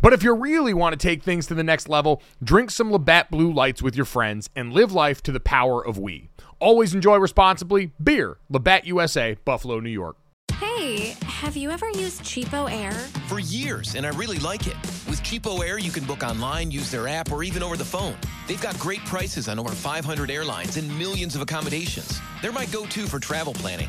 But if you really want to take things to the next level, drink some Labatt Blue Lights with your friends and live life to the power of we. Always enjoy responsibly. Beer, Labatt USA, Buffalo, New York. Hey, have you ever used Cheapo Air? For years, and I really like it. With Cheapo Air, you can book online, use their app, or even over the phone. They've got great prices on over 500 airlines and millions of accommodations. They're my go to for travel planning.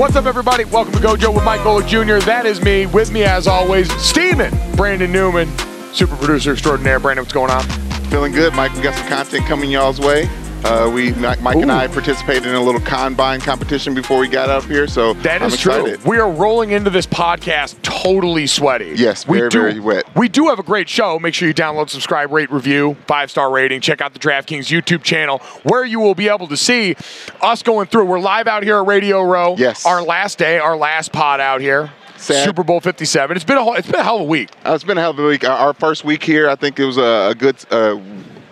What's up, everybody? Welcome to Gojo with Mike Golic Jr. That is me. With me, as always, Steamin', Brandon Newman, super producer extraordinaire. Brandon, what's going on? Feeling good, Mike. We got some content coming y'all's way. Uh, we, Mike Mike and I participated in a little combine competition before we got up here, so That is true. We are rolling into this podcast totally sweaty. Yes, we do, very wet. We do have a great show. Make sure you download, subscribe, rate, review, five star rating. Check out the DraftKings YouTube channel where you will be able to see us going through. We're live out here at Radio Row. Yes. Our last day, our last pod out here. Sad. Super Bowl 57. It's been a whole, it's been a hell of a week. Uh, it's been a hell of a week. Our- Our first week here, I think it was a, a good uh,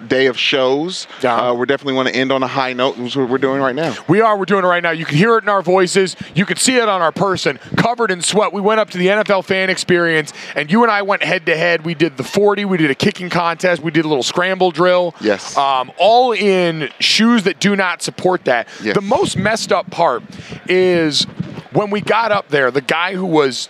day of shows. Yeah. Uh, we definitely want to end on a high note. That's what we're doing right now. We are. We're doing it right now. You can hear it in our voices. You can see it on our person, covered in sweat. We went up to the NFL fan experience, and you and I went head to head. We did the 40. We did a kicking contest. We did a little scramble drill. Yes. Um, all in shoes that do not support that. Yes. The most messed up part is when we got up there, the guy who was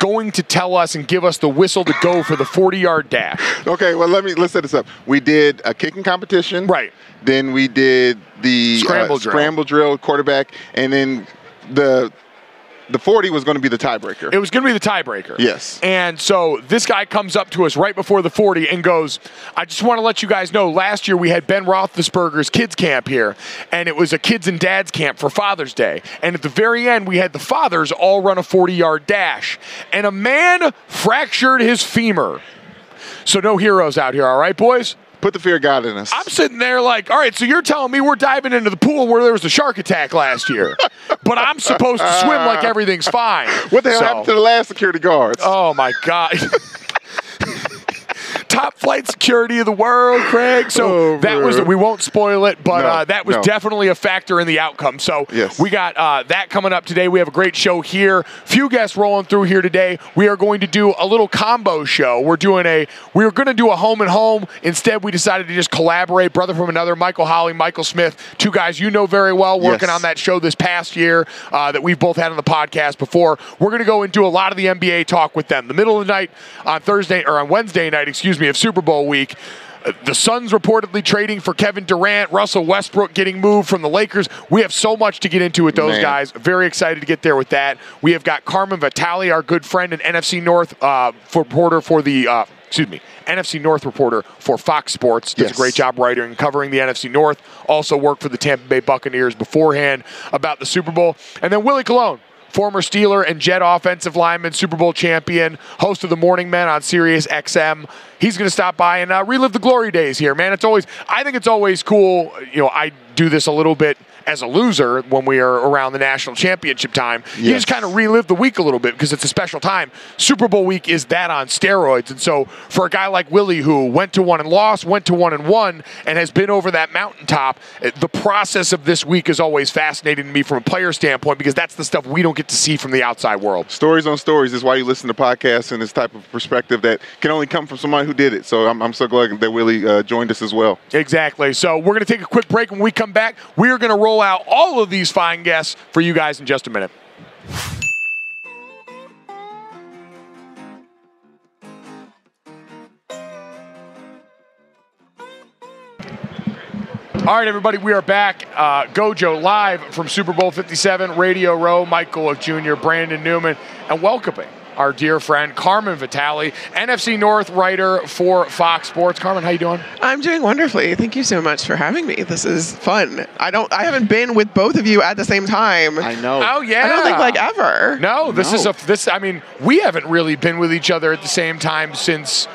going to tell us and give us the whistle to go for the 40 yard dash. Okay, well let me let's set this up. We did a kicking competition. Right. Then we did the Scramble uh, drill. scramble drill quarterback, and then the the 40 was going to be the tiebreaker. It was going to be the tiebreaker. Yes. And so this guy comes up to us right before the 40 and goes, I just want to let you guys know last year we had Ben Roethlisberger's kids camp here, and it was a kids and dads camp for Father's Day. And at the very end, we had the fathers all run a 40 yard dash, and a man fractured his femur. So no heroes out here, all right, boys? Put the fear of God in us. I'm sitting there like, all right, so you're telling me we're diving into the pool where there was a shark attack last year, but I'm supposed to swim like everything's fine. what the hell So- happened to the last security guards? Oh my god. Top flight security of the world, Craig. So Oh, that was we won't spoil it, but No, uh, that was no. definitely a factor in the outcome. So Yes. we got uh, that coming up today. We have a great show here. Few guests rolling through here today. We are going to do a little combo show. We're doing a we were going to do a home and home. Instead, we decided to just collaborate. Brother from another, Michael Holley, Michael Smith, two guys you know very well, working Yes. on that show this past year uh, that we've both had on the podcast before. We're going to go and do a lot of the NBA talk with them. The middle of the night on Thursday or on Wednesday night, excuse me, of Super Bowl week. uh, The Suns reportedly trading for Kevin Durant, Russell Westbrook getting moved from the Lakers. We have so much to get into with those Man. guys. Very excited to get there with that. We have got Carmen Vitali, our good friend and NFC North uh, reporter for the. Uh, excuse me, NFC North reporter for Fox Sports. Does Yes. a great job writing and covering the NFC North. Also worked for the Tampa Bay Buccaneers beforehand about the Super Bowl. And then Willie Colon. Former Steeler and Jet offensive lineman, Super Bowl champion, host of the Morning Men on Sirius XM. He's going to stop by and uh, relive the glory days here, man. It's always, I think it's always cool. You know, I do this a little bit as a loser when we are around the national championship time. You just kind of relive the week a little bit because it's a special time. Super Bowl week is that on steroids. And so for a guy like Willie who went to one and lost, went to one and won, and has been over that mountaintop, eh, the process of this week is always fascinating to me from a player standpoint because that's the stuff we don't get to see from the outside world. Stories on stories is why you listen to podcasts and this type of perspective that can only come from somebody who did it. So I'm, I'm so glad that Willie uh, joined us as well. Exactly. So we're going to take a quick break. When we come back, we are going to roll out all of these fine guests for you guys in just a minute. All right, everybody, we are back. Uh, Gojo live from Super Bowl 57, Radio Row. Mike Golic Jr., Brandon Newman, and welcoming our dear friend Carmen Vitali, NFC North writer for Fox Sports. Carmen, how you doing? I'm doing wonderfully. Thank you so much for having me. This is fun. I don't. I haven't been with both of you at the same time. I know. Oh yeah. I don't think like ever. No, this is a this. I mean, we haven't really been with each other at the same time since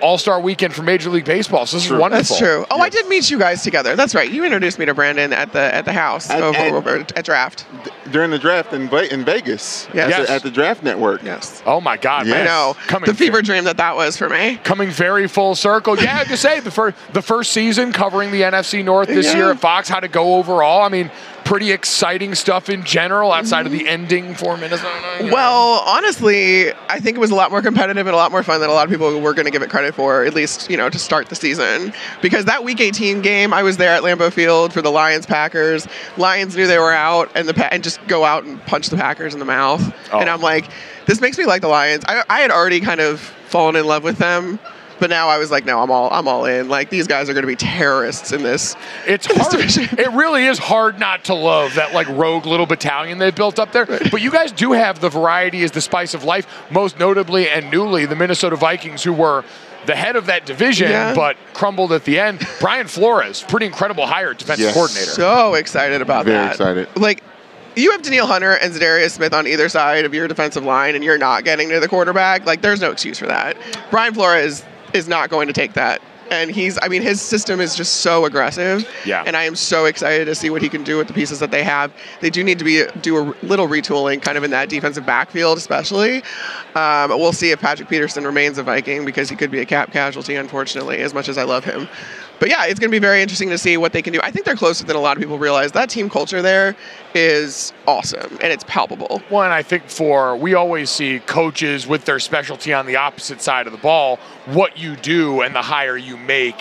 All Star Weekend for Major League Baseball. So this is wonderful. That's true. Oh, I did meet you guys together. That's right. You introduced me to Brandon at the at the house At- over, at- over at draft. During the draft in, in Vegas Yes. at, Yes. the, at the Draft Network. Yes. Oh my God, Yeah. man! I know Coming the fever dream that that was for me. coming very full circle. Yeah, I have to say the first the first season covering the NFC North this Yeah. year at Fox. How to go overall? I mean, pretty exciting stuff in general outside of the mm-hmm. ending for Minnesota. you know. Well, honestly, I think it was a lot more competitive and a lot more fun than a lot of people were going to give it credit for, at least, you know, to start the season. Because that Week 18 game, I was there at Lambeau Field for the Lions Packers. Lions knew they were out, and the pa- and just go out and punch the Packers in the mouth. Oh. And I'm like, this makes me like the Lions. I, I had already kind of fallen in love with them. But now I was like, no, I'm all I'm all in. Like these guys are going to be terrorists in this. It's in hard. division. It really is hard not to love that like rogue little battalion they built up there. But you guys do have the variety as the spice of life. Most notably and newly, the Minnesota Vikings, who were the head of that division, Yeah. but crumbled at the end. Brian Flores, pretty incredible hire, defensive Yes. coordinator. So excited about Very that. Very excited. Like, you have Danielle Hunter and Za'Darius Smith on either side of your defensive line, and you're not getting to the quarterback. Like, there's no excuse for that. Brian Flores is not going to take that. And he's, I mean, his system is just so aggressive. Yeah. And I am so excited to see what he can do with the pieces that they have. They do need to be do a little retooling, kind of in that defensive backfield, especially. Um, we'll see if Patrick Peterson remains a Viking because he could be a cap casualty, unfortunately, as much as I love him. But yeah, it's going to be very interesting to see what they can do. I think they're closer than a lot of people realize. That team culture there is awesome and it's palpable. One, I think for we always see coaches with their specialty on the opposite side of the ball. What you do and the higher you make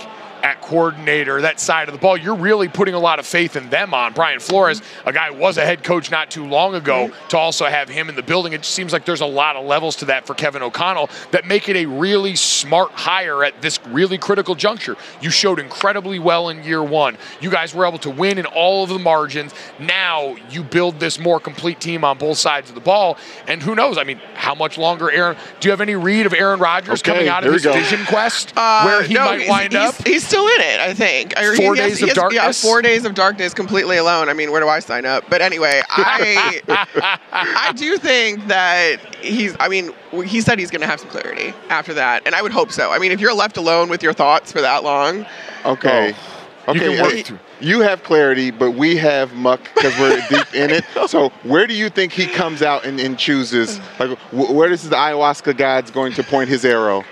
at coordinator, that side of the ball, you're really putting a lot of faith in them on. Brian Flores, a guy who was a head coach not too long ago, to also have him in the building. It just seems like there's a lot of levels to that for Kevin O'Connell that make it a really smart hire at this really critical juncture. You showed incredibly well in year one. You guys were able to win in all of the margins. Now you build this more complete team on both sides of the ball. And who knows? I mean, how much longer Aaron? Do you have any read of Aaron Rodgers Okay, coming out of we his go. vision quest Uh, where he no, might he's- wind he's, up? He's still in it, I think. Four he days he of has- darkness? Yeah, four days of darkness completely alone. I mean, where do I sign up? But anyway, I I do think that he's. I mean, he said he's going to have some clarity after that, and I would hope so. I mean, if you're left alone with your thoughts for that long, Okay. Oh. You Okay. can work through- You have clarity, but we have muck because we're deep in it. So where do you think he comes out and, and chooses? Like, wh- where is the ayahuasca gods going to point his arrow?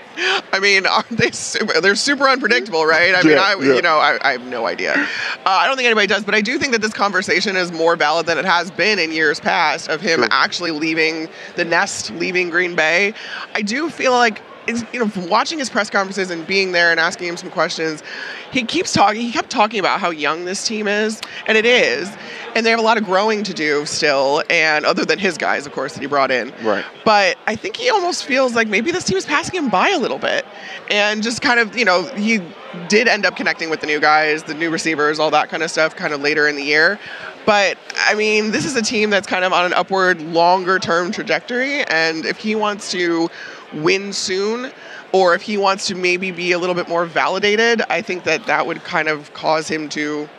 I mean, aren't they? Super, they're super unpredictable, right? I mean, I yeah. you know, I, I have no idea. Uh, I don't think anybody does, but I do think that this conversation is more valid than it has been in years past of him True. actually leaving the nest, leaving Green Bay. I do feel like. It's, you know, from watching his press conferences and being there and asking him some questions, he keeps talking. He kept talking about how young this team is, and it is, and they have a lot of growing to do still. And other than his guys, of course, that he brought in, Right. but I think he almost feels like maybe this team is passing him by a little bit. And just kind of, you know, he did end up connecting with the new guys, the new receivers, all that kind of stuff kind of later in the year. But I mean, this is a team that's kind of on an upward, longer term trajectory. And if he wants to win soon, or if he wants to maybe be a little bit more validated, I think that that would kind of cause him to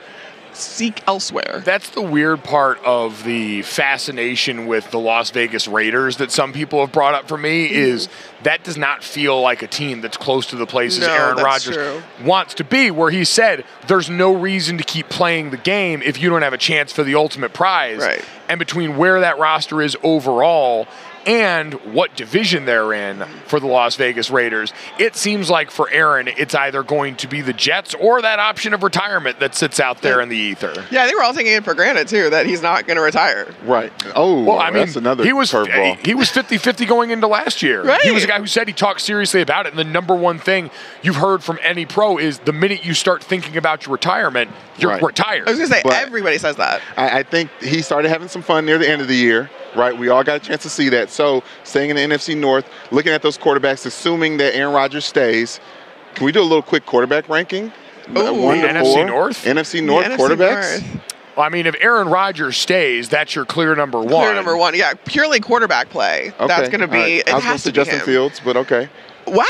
seek elsewhere. That's the weird part of the fascination with the Las Vegas Raiders that some people have brought up for me mm-hmm. is that does not feel like a team that's close to the places No, Aaron Rodgers true. wants to be, where he said there's no reason to keep playing the game if you don't have a chance for the ultimate prize. Right. And between where that roster is overall and what division they're in for the Las Vegas Raiders, it seems like for Aaron, it's either going to be the Jets or that option of retirement that sits out there in the ether. Yeah, I think we're all taking it for granted too that he's not going to retire. Right. Oh, Well, I mean, that's another he was curveball. he was 50-50 going into last year. Right. He was a guy who said he talked seriously about it. And the number one thing you've heard from any pro is the minute you start thinking about your retirement, you're Right. retired. I was going to say But- everybody says that. I, I think he started having some fun near the end of the year, right? We all got a chance to see that. So, staying in the NFC North, looking at those quarterbacks, assuming that Aaron Rodgers stays, can we do a little quick quarterback ranking? Ooh. One The to NFC four? North? NFC North NFC quarterbacks? North. Well, I mean, if Aaron Rodgers stays, that's your clear number one. Clear number one. Yeah, purely quarterback play. Okay. That's going to be. all right. It I was going to to be Justin him. Fields, but okay. Wow.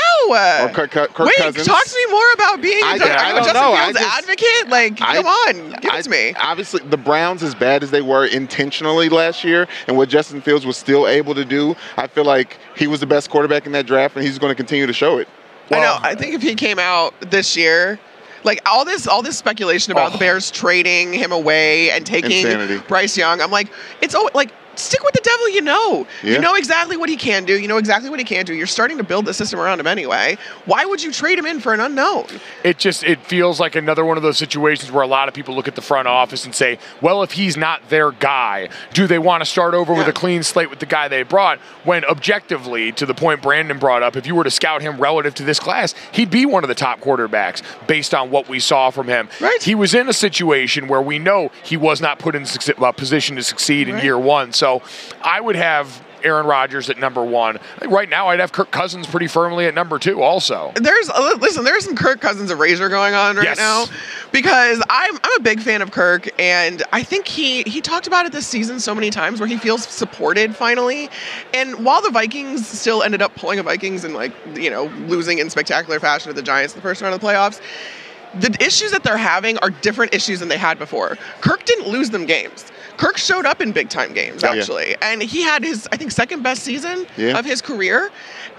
Or Kirk- Kirk- Wait, Cousins. talk to me more about being. I- a, are I you a don't Justin know. Fields just- advocate? Like, I- come on, give it to me. Obviously, the Browns, as bad as they were intentionally last year, and what Justin Fields was still able to do, I feel like he was the best quarterback in that draft, and he's going to continue to show it. I know. I think if he came out this year, like all this, all this speculation about Oh. the Bears trading him away and taking Insanity. Bryce Young, I'm like, it's oh, like stick with the devil you know. Yeah. You know exactly what he can do. You know exactly what he can't do. You're starting to build the system around him anyway. Why would you trade him in for an unknown? it just it feels like another one of those situations where a lot of people look at the front office and say, well, if he's not their guy, do they want to start over with a clean slate with the guy they brought? When objectively, to the point Brandon brought up, if you were to scout him relative to this class, he'd be one of the top quarterbacks based on what we saw from him. Right. He was in a situation where we know he was not put in succe- uh, position to succeed in Right. year one. So I would have. Aaron Rodgers at number one. Right now, I'd have Kirk Cousins pretty firmly at number two, also. There's uh, listen, there's some Kirk Cousins erasure going on right Yes. now because I'm I'm a big fan of Kirk and I think he he talked about it this season so many times where he feels supported finally. And while the Vikings still ended up pulling a Vikings and like you know losing in spectacular fashion to the Giants in the first round of the playoffs. The issues that they're having are different issues than they had before. Kirk didn't lose them games. Kirk showed up in big time games Yeah. actually, and he had his I think second best season Yeah. of his career.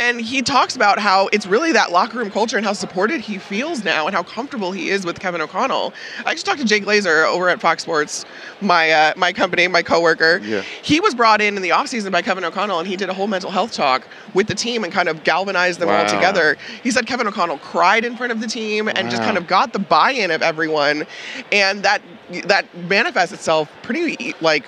And he talks about how it's really that locker room culture and how supported he feels now and how comfortable he is with Kevin O'Connell. I just talked to Jake Glazer over at Fox Sports, my uh, my company, my coworker. Yeah. He was brought in in the offseason by Kevin O'Connell and he did a whole mental health talk with the team and kind of galvanized them all together. He said Kevin O'Connell cried in front of the team and just kind of got the buy-in of everyone and that that manifests itself pretty like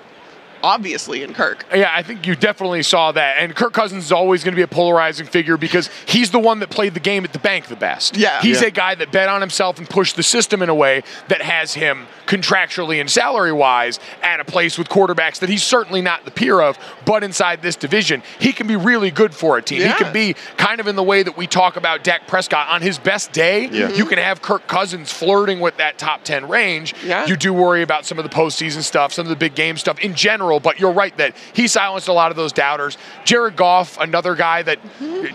obviously in Kirk. Yeah, I think you definitely saw that. And Kirk Cousins is always going to be a polarizing figure because he's the one that played the game at the bank the best. Yeah. He's Yeah. a guy that bet on himself and pushed the system in a way that has him contractually and salary wise at a place with quarterbacks that he's certainly not the peer of, but inside this division, he can be really good for a team. Yeah. He can be kind of in the way that we talk about Dak Prescott. On his best day, Yeah. Mm-hmm. you can have Kirk Cousins flirting with that top 10 range. Yeah. You do worry about some of the postseason stuff, some of the big game stuff in general, but you're right that he silenced a lot of those doubters. Jared Goff, another guy that,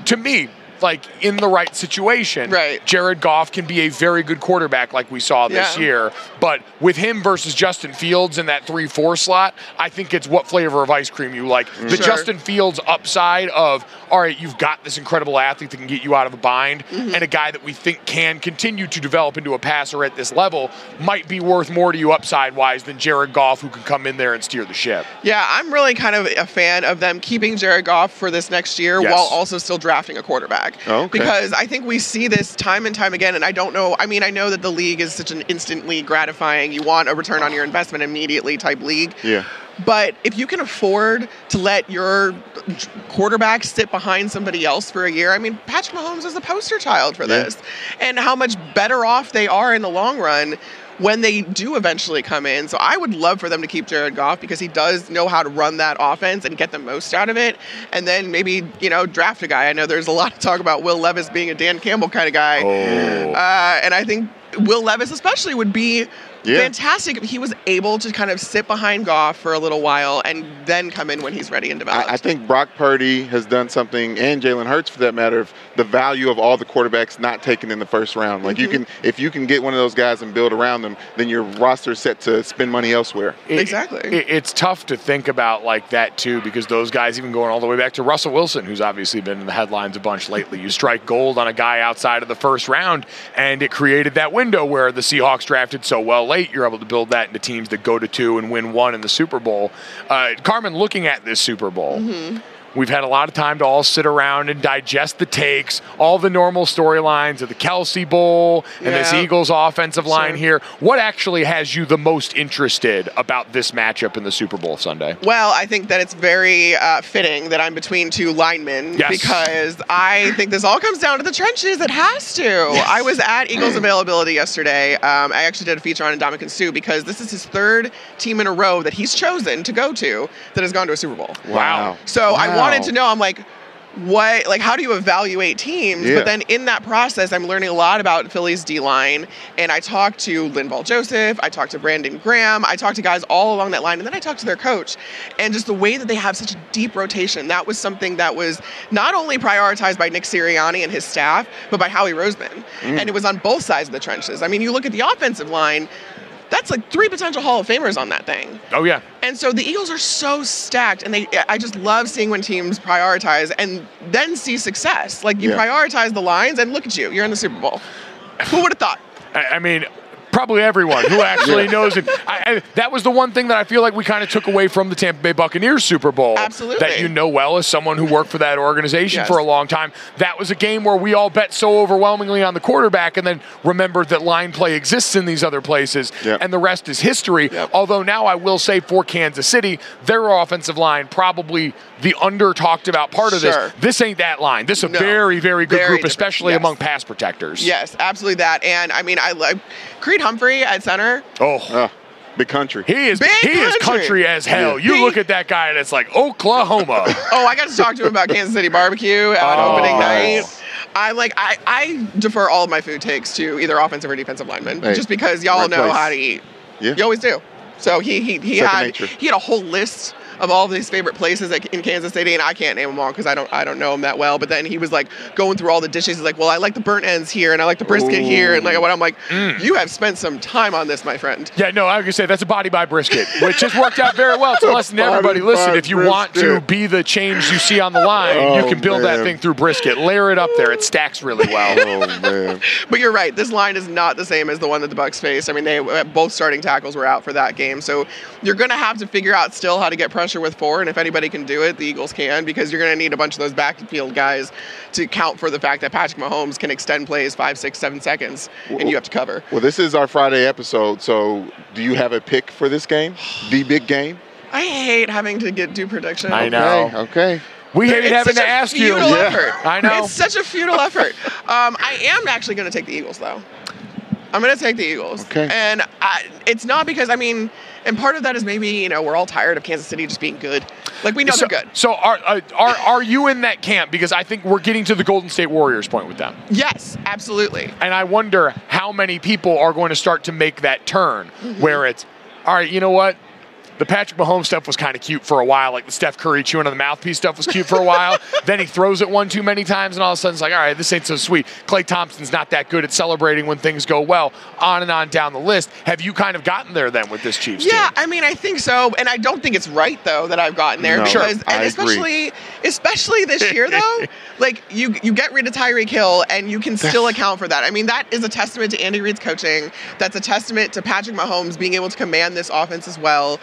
to me, like in the right situation, Right. Jared Goff can be a very good quarterback like we saw this Yeah. year. But with him versus Justin Fields in that 3 4 slot, I think it's what flavor of ice cream you like. The Sure. Justin Fields upside of, all right, you've got this incredible athlete that can get you out of a bind, Mm-hmm. and a guy that we think can continue to develop into a passer at this level might be worth more to you upside wise than Jared Goff, who can come in there and steer the ship. Yeah, I'm really kind of a fan of them keeping Jared Goff for this next year Yes. while also still drafting a quarterback. Oh, okay. Because I think we see this time and time again, and I don't know. I mean, I know that the league is such an instantly gratifying, you want a return on your investment immediately type league. Yeah. But if you can afford to let your quarterback sit behind somebody else for a year, I mean, Patrick Mahomes is a poster child for Yeah. this. And how much better off they are in the long run when they do eventually come in. So I would love for them to keep Jared Goff because he does know how to run that offense and get the most out of it. And then maybe, you know, draft a guy. I know there's a lot of talk about Will Levis being a Dan Campbell kind of guy. Oh. Uh, and I think Will Levis especially would be Yeah. fantastic. He was able to kind of sit behind Goff for a little while and then come in when he's ready and developed. I, I think Brock Purdy has done something, and Jalen Hurts for that matter, of the value of all the quarterbacks not taken in the first round. Like you Mm-hmm. can, if you can get one of those guys and build around them, then your roster is set to spend money elsewhere. It- Exactly. it- it's tough to think about like that too because those guys, even going all the way back to Russell Wilson, who's obviously been in the headlines a bunch lately. You strike gold on a guy outside of the first round, and it created that window where the Seahawks drafted so well late. You're able to build that into teams that go to two and win one in the Super Bowl. Uh, Carmen, looking at this Super Bowl. Mm-hmm. We've had a lot of time to all sit around and digest the takes, all the normal storylines of the Kelce Bowl and this Eagles offensive line Sure. here. What actually has you the most interested about this matchup in the Super Bowl Sunday? Well, I think that it's very uh, fitting that I'm between two linemen Yes. because I think this all comes down to the trenches. It has to. I was at Eagles availability yesterday. Um, I actually did a feature on Ndamukong Suh because this is his third team in a row that he's chosen to go to that has gone to a Super Bowl. Wow. So I Wow. Wanted to know. I'm like, what? Like, how do you evaluate teams? Yeah. But then in that process, I'm learning a lot about Philly's D line. And I talked to Linval Joseph. I talked to Brandon Graham. I talked to guys all along that line. And then I talked to their coach. And just the way that they have such a deep rotation, that was something that was not only prioritized by Nick Sirianni and his staff, but by Howie Roseman. Mm. And it was on both sides of the trenches. I mean, you look at the offensive line. That's like three potential Hall of Famers on that thing. Oh yeah. And so the Eagles are so stacked, and they I just love seeing when teams prioritize and then see success. Like you Yeah. prioritize the lines, and look at you, you're in the Super Bowl. Who would have thought? I, I mean, probably everyone who actually Yeah. knows it. I, I, that was the one thing that I feel like we kind of took away from the Tampa Bay Buccaneers Super Bowl. Absolutely. That you know well as someone who worked for that organization Yes. for a long time. That was a game where we all bet so overwhelmingly on the quarterback and then remembered that line play exists in these other places Yep. and the rest is history. Yep. Although now I will say for Kansas City, their offensive line probably the under talked about part of Sure. this. This ain't that line. This is a No. very, very good Very group, especially Yes. among pass protectors. Yes, absolutely that. And I mean, I like Creed Humphrey at center. Oh. Uh, big country. He is Big he is country. country as hell. Yeah. You He- look at that guy and it's like Oklahoma. Oh, I got to talk to him about Kansas City barbecue on Oh. opening night. I like I, I defer all of my food takes to either offensive or defensive linemen, Hey, just because y'all right know place. how to eat. Yeah. You always do. So he he, he Second had nature. he had a whole list of all these favorite places in Kansas City, and I can't name them all because I don't I don't know them that well. But then he was like going through all the dishes. He's like, well, I like the burnt ends here, and I like the brisket here, and like what I'm like, Mm. you have spent some time on this, my friend. yeah, no, I was gonna say that's a body by brisket, which has worked out very well to lesson to everybody. Listen, if you want to be the change you see on the line, you Oh, can build that thing through brisket. Layer it up there. It stacks really well. oh man. But you're right. This line is not the same as the one that the Bucs faced. I mean, they uh, both starting tackles were out for that game, so you're going to have to figure out still how to get pressure with four. And if anybody can do it, the Eagles can because you're going to need a bunch of those backfield guys to count for the fact that Patrick Mahomes can extend plays five, six, seven seconds, and you have to cover. Well, this is our Friday episode, so do you have a pick for this game? The big game? I hate having to get do prediction. I know. Okay. okay. We hate It's having such to a ask you. futile Yeah. I know. It's such a futile effort. Um, I am actually going to take the Eagles, though. I'm going to take the Eagles. Okay. And I, it's not because, I mean, and part of that is maybe, you know, we're all tired of Kansas City just being good. Like, we know so, they're good. so are, uh, are are you in that camp? Because I think we're getting to the Golden State Warriors point with them. Yes, absolutely. And I wonder how many people are going to start to make that turn Mm-hmm. where it's, all right, you know what? The Patrick Mahomes stuff was kind of cute for a while. Like the Steph Curry chewing on the mouthpiece stuff was cute for a while. then he throws it one too many times, and all of a sudden it's like, all right, this ain't so sweet. Klay Thompson's not that good at celebrating when things go well. On and on down the list. Have you kind of gotten there then with this Chiefs Yeah, team? I mean, I think so, and I don't think it's right though that I've gotten there No, Sure, because, I and agree. especially, especially this year though, like you you get rid of Tyreek Hill and you can still account for that. I mean, that is a testament to Andy Reid's coaching. That's a testament to Patrick Mahomes being able to command this offense as well,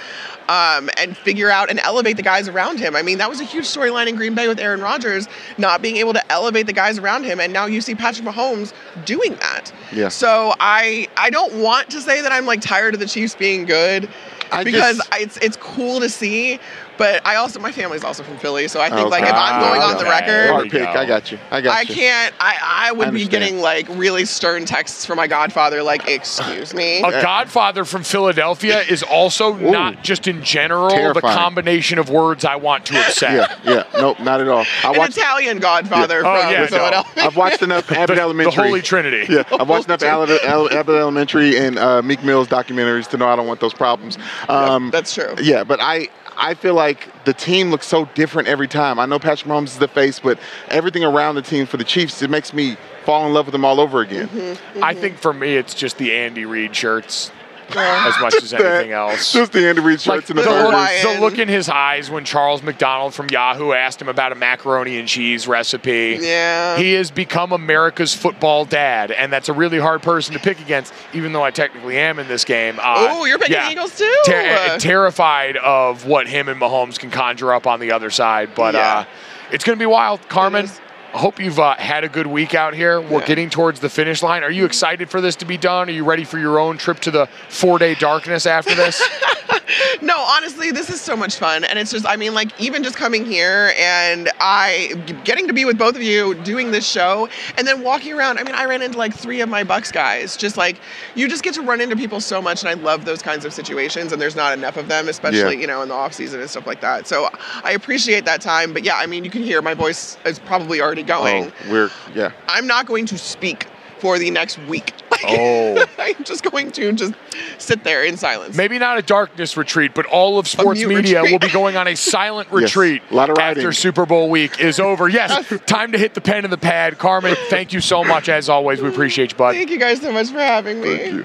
um, and figure out and elevate the guys around him. I mean, that was a huge storyline in Green Bay with Aaron Rodgers not being able to elevate the guys around him, and now you see Patrick Mahomes doing that. Yeah. So I I don't want to say that I'm like tired of the Chiefs being good I because just- it's it's cool to see, but But I also my family's also from Philly, so I think like if I'm going on the record, Hard pick. I got you. I got I you. can't. I I would be getting like really stern texts from my godfather, like "Excuse me." A Godfather from Philadelphia is also not just in general the combination of words I want to upset. Yeah, yeah. Nope, not at all. I An watched. Italian godfather Yeah. Oh, from yeah, no. Philadelphia. I've watched enough Abbott The, the Elementary. Holy Trinity. Yeah, I've watched enough Abbott Abbott Elementary and uh, Meek Mill's documentaries to know I don't want those problems. Um, that's true. Yeah, but I I feel like the team looks so different every time. I know Patrick Mahomes is the face, but everything around the team for the Chiefs it makes me fall in love with them all over again. Mm-hmm. I think for me, it's just the Andy Reid shirts as much as That- anything else. Just the Andy Reid shirts Like and the, the, the look, burgers. Hawaiian. the look in his eyes when Charles McDonald from Yahoo asked him about a macaroni and cheese recipe. Yeah. He has become America's football dad, and that's a really hard person to pick against, even though I technically am in this game. Uh, Oh, you're picking yeah. Eagles too? Ter- terrified of what him and Mahomes can conjure up on the other side, but Yeah. uh, it's going to be wild. Carmen, is. I hope you've uh, had a good week out here. We're Yeah. getting towards the finish line. Are you excited for this to be done? Are you ready for your own trip to the four day darkness after this? No, honestly, this is so much fun, and it's just, I mean, like even just coming here and I getting to be with both of you, doing this show, and then walking around. I mean, I ran into like three of my Bucs guys. Just like you just get to run into people so much, and I love those kinds of situations, and there's not enough of them, especially Yeah. you know in the off season and stuff like that. So I appreciate that time. But yeah, I mean, you can hear my voice is probably already going. Oh, we're yeah. I'm not going to speak for the next week. Oh. I'm just going to just sit there in silence. Maybe not a darkness retreat, but all of sports media retreat. will be going on a silent Yes, retreat a lot of after writing. Super Bowl week is over. Yes, time to hit the pen and the pad. Carmen, thank you so much as always. We appreciate you, bud. Thank you guys so much for having me.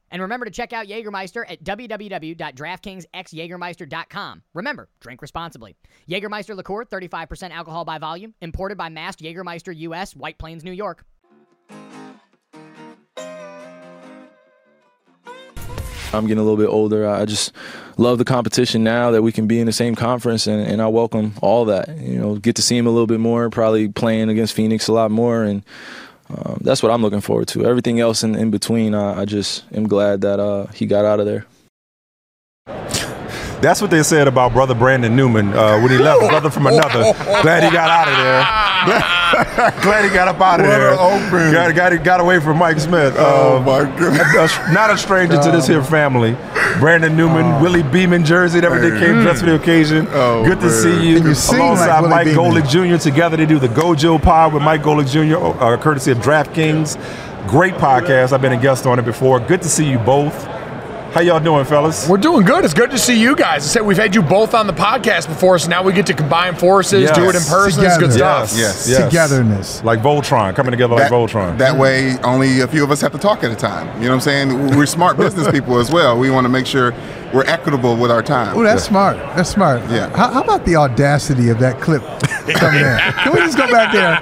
And remember to check out Jägermeister at www.draftkingsxjagermeister.com. Remember, drink responsibly. Jägermeister liqueur, 35% alcohol by volume, imported by Mast Jägermeister US, White Plains, New York. I'm getting a little bit older. I just love the competition now that we can be in the same conference, and, and I welcome all that. You know, get to see him a little bit more, probably playing against Phoenix a lot more, and um, that's what I'm looking forward to. Everything else in, in between, I, I just am glad that uh, he got out of there. That's what they said about brother Brandon Newman uh, when he left, brother from another. Glad he got out of there. Glad he got up out of What there. open. Got, got, got away from Mike Smith. Oh, Uh, my goodness. not a stranger to this here family. Brandon Newman, Willie Beamen jersey, never did came dressed for the occasion. Oh, Good to man. see you. You sing like Alongside Mike Beeman. Golic Jr. together, they do the Gojo Pod with Mike Golic Jr., uh, courtesy of DraftKings. Great podcast. I've been a guest on it before. Good to see you both. How y'all doing, fellas? We're doing good. It's good to see you guys. I said we've had you both on the podcast before, so now we get to combine forces, do it in Yes. person. It's good stuff. Yes. Yes. Togetherness. Like Voltron, coming together like That, Voltron. that way, only a few of us have to talk at a time. You know what I'm saying? We're smart business people as well. We want to make sure we're equitable with our time. Oh, that's smart. That's smart. Yeah. How, how about the audacity of that clip coming in? Can we just go back there?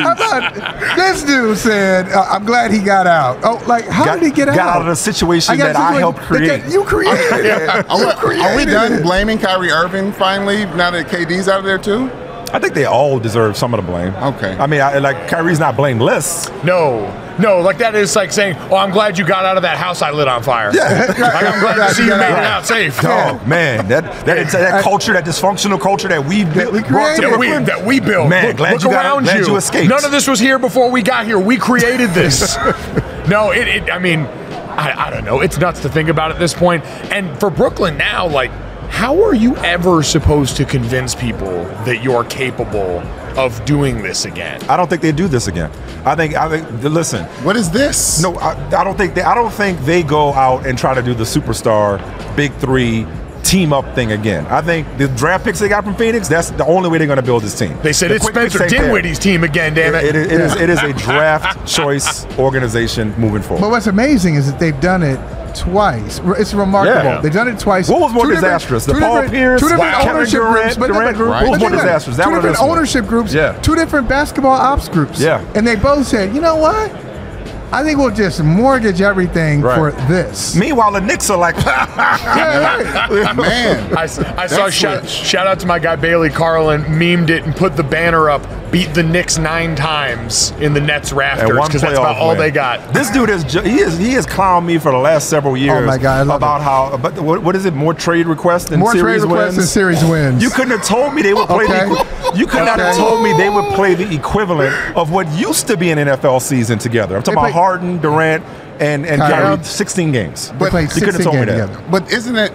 How about this dude said, uh, "I'm glad he got out." Oh, like how got, did he get got out? Got out of the situation got that I helped create. that You created. it. Are we, You are we done it. blaming Kyrie Irving finally now that KD's out of there too? I think they all deserve some of the blame. Okay. I mean, I, like Kyrie's not blameless. No, no, like that is like saying, "Oh, I'm glad you got out of that house I lit on fire." Yeah. like, I'm glad to see you made it out safe. Oh man, that that, that culture, that dysfunctional culture that we built, we brought to created. that we, that we built. Man, look, glad look you got- around glad you. you escaped. None of this was here before we got here. We created this. no, it, it. I mean, I, I don't know. It's nuts to think about at this point. And for Brooklyn now, like, how are you ever supposed to convince people that you're capable of doing this again? I don't think they do this again. I think I think listen. What is this? No, I, I don't think they. I don't think they go out and try to do the superstar big three team up thing again. I think the draft picks they got from Phoenix. That's the only way they're going to build this team. They said The it's Spencer. Dinwiddie's team again. Damn it! It, it, it is. It is a draft choice organization moving forward. But what's amazing is that they've done it twice. It's remarkable. Yeah. They've done it twice. What was more Two disastrous, the two Paul different- Pierce, two different wow. Ownership Durant, groups, but, Durant but, group? What was more about it. disastrous, that Two different this one? ownership groups. Yeah. Two different basketball ops groups. Yeah. And they both said, you know what? I think we'll just mortgage everything Right. for this. Meanwhile, the Knicks are like, Yeah, right. Man. I saw That's shout, shout out to my guy Bailey Carlin, memed it and put the banner up. Beat the Knicks nine times in the Nets and rafters because that's about playoff all they got. This dude is ju- he is he has clowned me for the last several years. Oh my God, I love about it. how but what, what is it? More trade requests than More series trade requests wins. and series wins. You couldn't have told me they would play. Okay. The, you could not have told me they would play the equivalent of what used to be an NFL season together. I'm talking They about play- Harden, Durant, and and Kyrie. Kyrie. 16 games. They played you couldn't have 16 told me games that. together. But isn't it?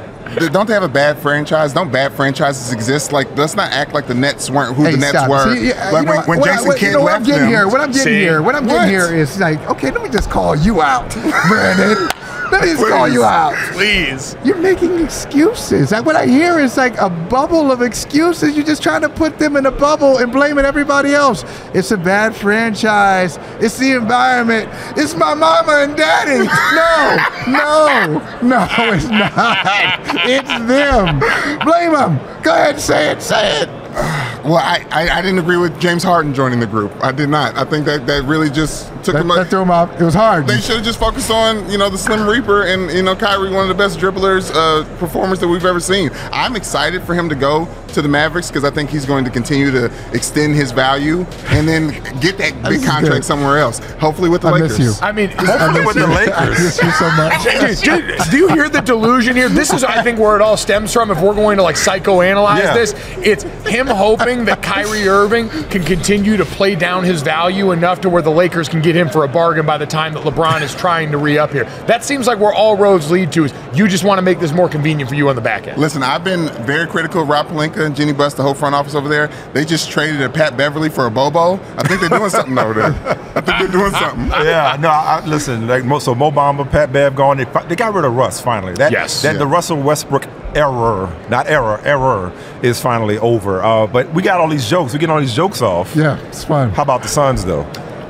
Don't they have a bad franchise? Don't bad franchises exist? Like, let's not act like the Nets weren't who Hey, the Nets stop. were. See, yeah, like you know when, what- when what Jason what- Kidd you know what left I'm getting them. here. What I'm getting See? here. What I'm getting What? here is like, okay, let me just call you out, Brandon. Let me just call you out. Please. You're making excuses. Like what I hear is like a bubble of excuses. You're just trying to put them in a bubble and blaming everybody else. It's a bad franchise. It's the environment. It's my mama and daddy. No, no, no, it's not. It's them. Blame them. Go ahead, say it. Say it. Well, I, I, I didn't agree with James Harden joining the group. I did not. I think that, that really just took That, him. that threw him off. It was hard. They should have just focused on, you know, the Slim Reaper and, you know, Kyrie, one of the best dribblers, uh, performers that we've ever seen. I'm excited for him to go to the Mavericks because I think he's going to continue to extend his value and then get that big contract good. somewhere else. Hopefully with the I Lakers. miss you. I mean, hopefully miss with you. the I Lakers. miss you so much. Dude, dude, do you hear the delusion here? This is, I think, where it all stems from. If we're going to like psychoanalyze Yeah. this, it's him hoping that Kyrie Irving can continue to play down his value enough to where the Lakers can get him for a bargain by the time that LeBron is trying to re up here. That seems like where all roads lead to. Is you just want to make this more convenient for you on the back end. Listen, I've been very critical of Rob Pelinka and Jenny Buss, the whole front office over there. They just traded a Pat Beverley for a Bobo. I think they're doing something over there. I think they're doing something. yeah, no. I, I- listen, like Mo- so Mo Bamba, Pat Bev gone. They, they got rid of Russ finally. That, Yes. that Yeah. the Russell Westbrook error, not error, error is finally over. Uh, but we got all these jokes. We get all these jokes off. Yeah, it's fun. How about the Suns though?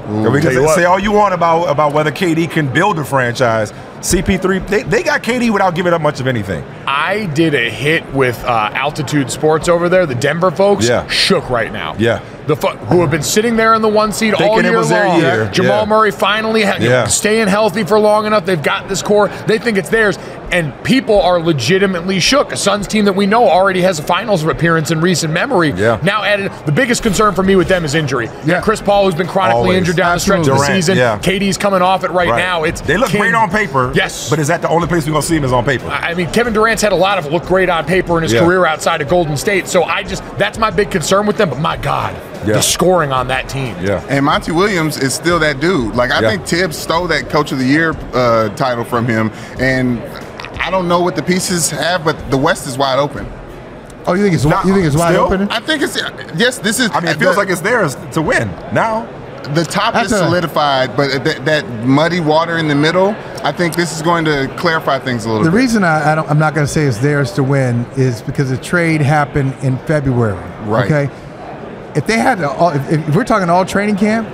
we tell can you say all you want about about whether KD can build a franchise. CP3, they, they got KD without giving up much of anything. I did a hit with uh, Altitude Sports over there, the Denver folks. Yeah. Shook right now. Yeah. The fu- who have been sitting there in the one seed all Thinking it year was their long. year. Jamal Yeah. Murray finally ha- Yeah. staying healthy for long enough. They've got this core. They think it's theirs, and people are legitimately shook. A Suns team that we know already has a finals appearance in recent memory. Yeah. Now added. The biggest concern for me with them is injury. Yeah. Chris Paul, who's been chronically Always. injured down the stretch of the season. yeah. KD's coming off it right, Right. now. It's they look can- great on paper. Yes. but is that the only place we're gonna see them is on paper? I mean, Kevin Durant's had a lot of look great on paper in his Yeah. career outside of Golden State. So I just that's my big concern with them. But my God, Yeah. the scoring on that team. yeah. And Monty Williams is still that dude. Like I Yeah. think Thibs stole that Coach of the Year uh, title from him, and I don't know what the pieces have, but the West is wide open. Oh, you think it's Nah, you think it's wide still? open? I think it's yes. This is. I mean, it feels like it's theirs to win now. the top That's is a- solidified, but that, that muddy water in the middle. I think this is going to clarify things a little The bit. reason I, I don't, I'm not going to say it's theirs to win is because the trade happened in February. Right. Okay. If they had, a, all- if, if we're talking all training camp,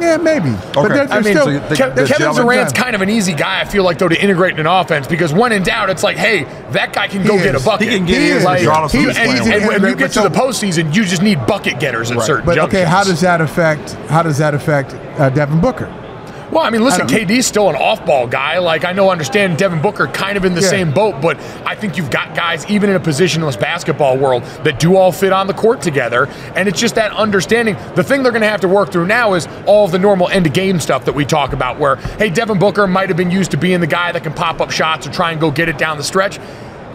yeah, maybe. But they're, I they're mean, still, so you think Ke- Kevin? Durant's kind of an easy guy. I feel like though to integrate in an offense because when in doubt, it's like, hey, that guy can go get a bucket. He can get He is. Like, regardless of he- who's and, and when you get to the postseason, you just need bucket getters at certain but okay, how does that affect? How does that affect uh, Devin Booker? Well, I mean, listen, I KD's still an off-ball guy. Like I know, understand Devin Booker kind of in the Yeah. same boat, but I think you've got guys even in a positionless basketball world that do all fit on the court together, and it's just that understanding. The thing they're going to have to work through now is all of the normal end-of-game stuff that we talk about, where hey, Devin Booker might have been used to being the guy that can pop up shots or try and go get it down the stretch.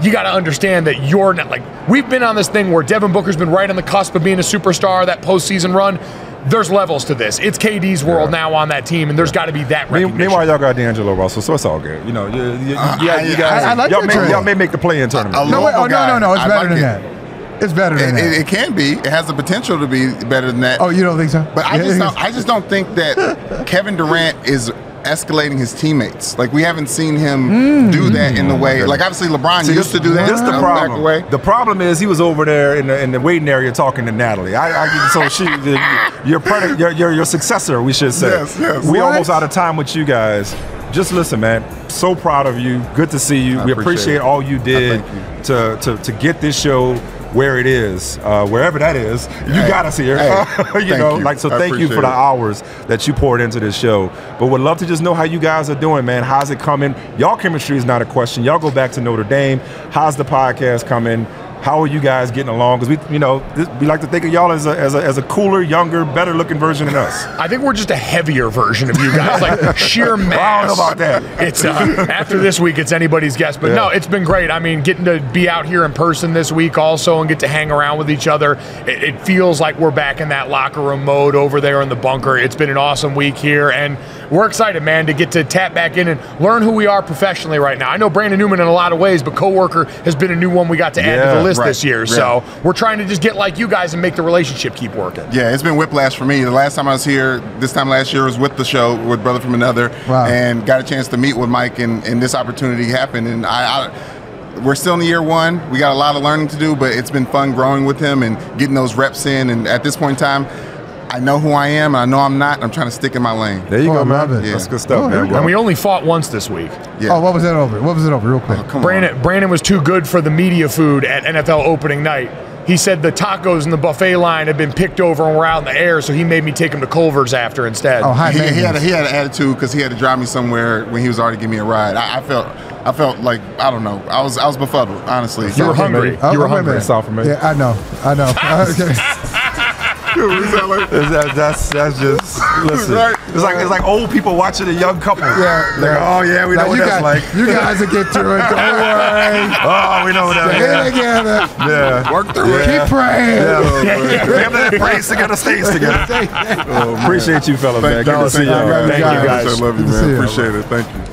You got to understand that you're not like we've been on this thing where Devin Booker's been right on the cusp of being a superstar. That postseason run. There's levels to this. It's KD's world now on that team, and there's got to be that Mean- recognition. Meanwhile, y'all got D'Angelo Russell, so it's all good. You know, you, you, you, Uh, you, I- you guys, I- I like y'all, may, y'all may make the play-in tournament. A No, wait, local oh, no, no, no. It's I better like than it. that. It's better than It, that. it, it can be. It has the potential to be better than that. oh, you don't think so? But I Yeah, just don't. I just don't think that Kevin Durant is escalating his teammates. Like we haven't seen him hmm. do that in the way. Mm. Like obviously LeBron See, used to do that. This the back problem. away. The problem is he was over there in the, in the waiting area talking to Natalie. I, I so she, your, predi- your your your successor, we should say. Yes, yes. We What? almost out of time with you guys. Just listen, man. So proud of you. Good to see you. I we appreciate appreciate it. all you did thank to, to to get this show where it is, uh, wherever that is. You Hey, got us here. hey, you know, you. like so. I Thank you for the hours that you poured into this show. But would love to just know how you guys are doing, man. How's it coming? Y'all chemistry is not a question. Y'all go back to Notre Dame. How's the podcast coming? How are you guys getting along? Because we, you know, this, we like to think of y'all as a, as a as a cooler, younger, better looking version than us. I think we're just a heavier version of you guys, like sheer mass. I don't know about that. It's uh, after this week, it's anybody's guess. But Yeah. no, it's been great. I mean, getting to be out here in person this week also and get to hang around with each other. It, it feels like we're back in that locker room mode over there in the bunker. It's been an awesome week here, and we're excited, man, to get to tap back in and learn who we are professionally right now. I know Brandon Newman in a lot of ways, but coworker has been a new one we got to add to the list right, this year. yeah. So we're trying to just get like you guys and make the relationship keep working. Yeah, it's been whiplash for me. The last time I was here, this time last year was with the show with Brother from Another, Wow. and got a chance to meet with Mike, and, and this opportunity happened. And I, I, we're still in year one. We got a lot of learning to do, but it's been fun growing with him and getting those reps in. And at this point in time, I know who I am, and I know I'm not. And I'm trying to stick in my lane. There you Oh, go, man. love it. That's good stuff, Oh, man. go. And we only fought once this week. Yeah. Oh, what was that over? What was it over? Real quick. Oh, come on. Brandon, Brandon was too good for the media food at NFL opening night. He said the tacos in the buffet line had been picked over and were out in the air, so he made me take him to Culver's after instead. Oh, high he, he had a, he had an attitude because he had to drive me somewhere when he was already giving me a ride. I, I felt I felt like I don't know. I was I was befuddled, honestly. You were hungry. Oh, you were wait a hungry. minute. Sound familiar? Yeah, I know. I know. Okay. That- that's that's just listen. Right. It's like it's like old people watching a young couple. Yeah, Like, yeah. oh yeah, we know Now, what you that's guys, like. You guys will get through it. Don't worry. Oh, we know what that Get is. together. Yeah. Work through it. Keep praying. Yeah. Family that prays together stays together. Oh, man. Appreciate you, fellas, man. Thank Good you. to see Thank you, guys. Thank you, guys. I love you, Good to see man. Appreciate it. Thank you.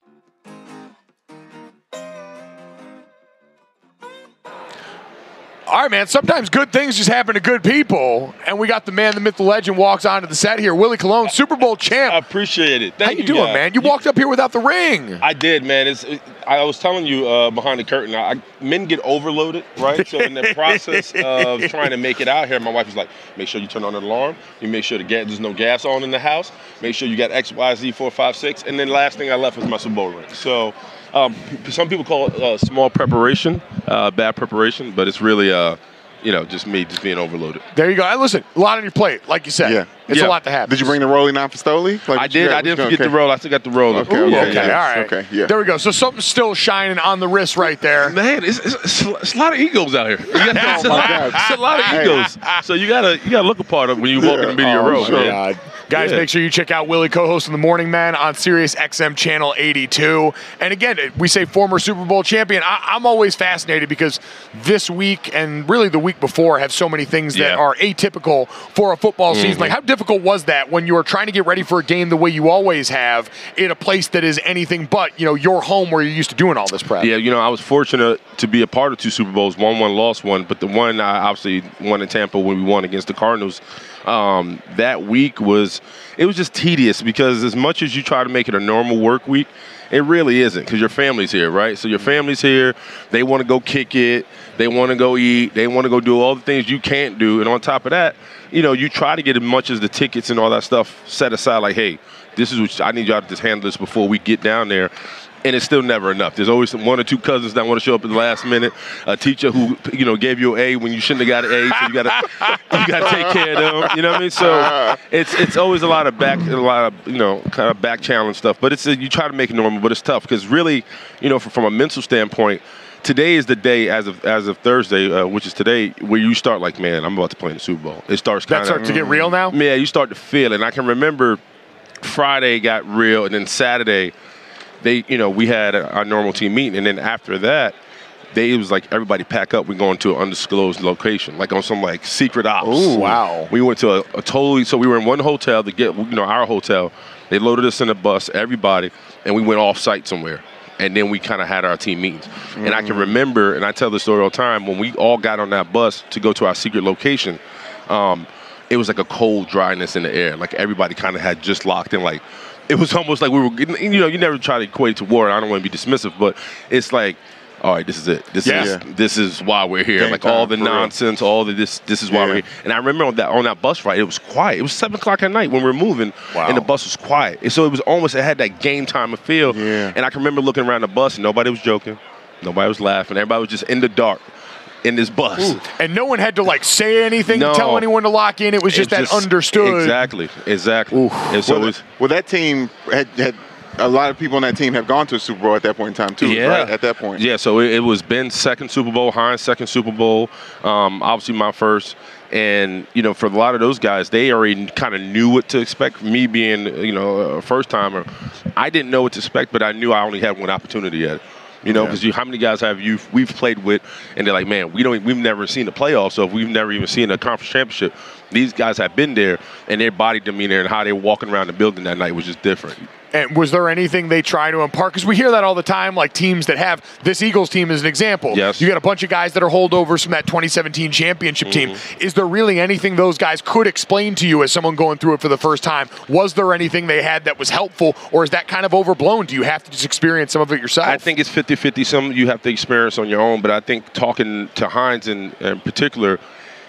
All right, man. Sometimes good things just happen to good people, and we got the man, the myth, the legend, walks onto the set here. Willie Colon, Super Bowl champ. I appreciate it. Thank How you, doing, guys. man? You walked up here without the ring. I did, man. It's. It, I was telling you uh, behind the curtain. I, men get overloaded, right? So in the process of trying to make it out here, my wife was like, "Make sure you turn on the alarm. You make sure the gas, there's no gas on in the house. Make sure you got X, Y, Z, four, five, six. And then last thing I left was my Super Bowl ring. So. Um, some people call it uh, small preparation, uh, bad preparation, but it's really uh, you know, just me just being overloaded. There you go. Hey, listen, a lot on your plate, like you said. Yeah. It's Yeah. a lot to have. Did you bring the rolling non Fastoli? Like, I did. got? I didn't forget Okay. the roll. I still got the roll. Okay, Ooh, okay, okay, yeah. all right. Okay, yeah. There we go. So something's still shining on the wrist right there. Man, it's, it's, it's, a- lot of egos out here. You got, it's, a Oh, my lot, God. it's a lot of egos. So you gotta you gotta look a part of when you walk in the media oh, row. sure. Guys, Yeah. make sure you check out Willie co-host in the Morning Man on Sirius XM channel 82. And again, we say former Super Bowl champion. I, I'm always fascinated because this week and really the week before have so many things that Yeah. Mm-hmm. are atypical for a football season. Like, how difficult was that when you were trying to get ready for a game the way you always have in a place that is anything but you know your home where you're used to doing all this prep? Yeah, you know, I was fortunate to be a part of two Super Bowls. One, one, lost one, but the one I obviously won in Tampa when we won against the Cardinals. Um, that week was it was just tedious because as much as you try to make it a normal work week, it really isn't because your family's here, right? So your family's here. They want to go kick it. They want to go eat. They want to go do all the things you can't do. And on top of that, you know, you try to get as much as the tickets and all that stuff set aside. Like, hey, this is what I need y'all to just handle this before we get down there and it's still never enough. There's always some one or two cousins that want to show up at the last minute. A teacher who you know gave you an A when you shouldn't have got an A, so you gotta you gotta take care of them. You know what I mean? So it's it's always a lot of back a lot of you know kind of back challenge stuff. But it's you try to make it normal, but it's tough because really you know from, from a mental standpoint. Today is the day, as of as of Thursday, uh, which is today, where you start like, man, I'm about to play in the Super Bowl. It starts That kind starts to get real now? Yeah, you start to feel it. And I can remember Friday got real, and then Saturday, they, you know, we had our normal team meeting, and then after that, they was like everybody pack up. We're going to an undisclosed location, like on some like secret ops. Ooh, wow. We went to a, a totally. So we were in one hotel to get, you know, our hotel. They loaded us in a bus, everybody, and we went off site somewhere. And then we kind of had our team meetings. And I can remember, and I tell this story all the time, when we all got on that bus to go to our secret location, um, it was like a cold dryness in the air. Like everybody kind of had just locked in. Like it was almost like we were, getting, you know, you never try to equate it to war. I don't want to be dismissive, but it's like, all right, this is it. This Yeah. is this is why we're here. Game like all the for real. nonsense, all the this. This is why Yeah. we're here. And I remember on that on that bus ride, it was quiet. It was seven o'clock at night when we were moving, Wow. and the bus was quiet. And so it was almost it had that game time feel. Yeah. And I can remember looking around the bus, and nobody was joking, nobody was laughing. Everybody was just in the dark in this bus. And no one had to like say anything, No. tell anyone to lock in. It was just It that understood. Exactly, exactly. And so well, it's, well, that team had, had a lot of people on that team have gone to a Super Bowl at that point in time too. Yeah. Right at that point. Yeah, so it, it was Ben's second Super Bowl, Hines' second Super Bowl, um, obviously my first. And, you know, for a lot of those guys, they already kind of knew what to expect. Me being, you know, a first timer, I didn't know what to expect, but I knew I only had one opportunity at it. You know, because you, how many guys have you we've played with, and they're like, man, we don't, we've never seen the playoffs, so if we've never even seen a conference championship. These guys have been there, and their body demeanor and how they were walking around the building that night was just different. And was there anything they try to impart? Because we hear that all the time, like teams that have this Eagles team as an example. Yes. You got a bunch of guys that are holdovers from that 2017 championship team. Mm-hmm. Is there really anything those guys could explain to you as someone going through it for the first time? Was there anything they had that was helpful, or is that kind of overblown? Do you have to just experience some of it yourself? I think it's 50 50. Some you have to experience on your own, but I think talking to Hines in, in particular,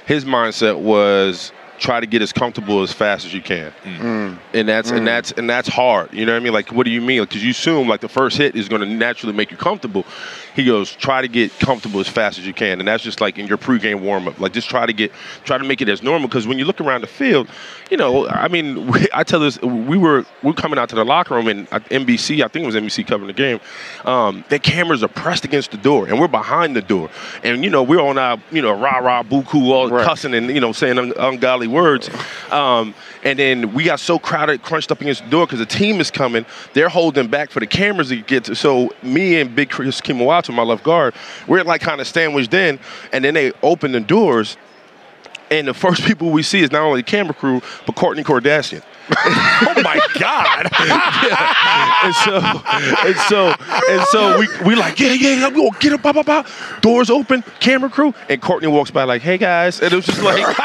his mindset was try to get as comfortable as fast as you can. Mm. And that's and mm. that's and that's hard. You know what I mean? Like, what do you mean? Because you assume like the first hit is going to naturally make you comfortable. He goes, try to get comfortable as fast as you can, and that's just like in your pregame warm up. Like, just try to get try to make it as normal. Because when you look around the field, you know, I mean, we, I tell this, we were we were coming out to the locker room and NBC, I think it was NBC covering the game. Um, the cameras are pressed against the door, and we're behind the door, and you know, we're on our you know rah rah buku all cussing and you know saying un- ungodly words. Um, and then we got so crowded, crunched up against the door because the team is coming. They're holding back for the cameras to get to. So me and Big Chris Kemoeatu, my left guard, we're like kind of sandwiched in. And then they open the doors, and the first people we see is not only the camera crew, but Kourtney Kardashian. oh my God! and so, and so, and so we we like, yeah, yeah, yeah, we gonna get up, blah, blah, blah. Doors open, camera crew, and Kourtney walks by like, hey guys, and it was just like,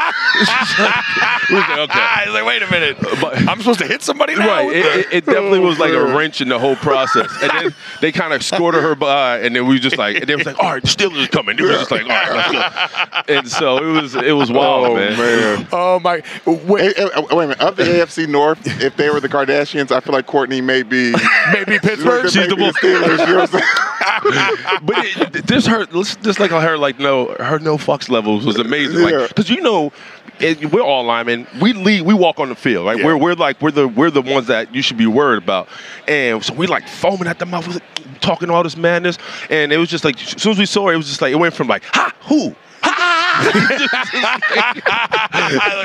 like we was like, okay. I was like, wait a minute. Uh, but- I'm supposed to hit somebody now? Right, it, it, it definitely was like a wrench in the whole process, and then they kind of escorted her by, and then we just like, and they was like, all right, Steelers is coming. They was just like, all right, let's go. And so it was, it was oh, wild, Oh, man. man. Oh my! Wait, Hey, hey, wait a minute. Of the AFC North, if they were the Kardashians, I feel like Kourtney may be maybe Pittsburgh. maybe She's the the one- Steelers. You know what I'm saying? but it, this her, just like her, like no, her no fucks levels was amazing. Like, cause you know, it, we're all linemen. We lead, we walk on the field. Right, Yeah. we're we're like we're the we're the ones that you should be worried about. And so we like foaming at the mouth, was talking all this madness, and it was just like as soon as we saw it, it was just like it went from like ha who. like,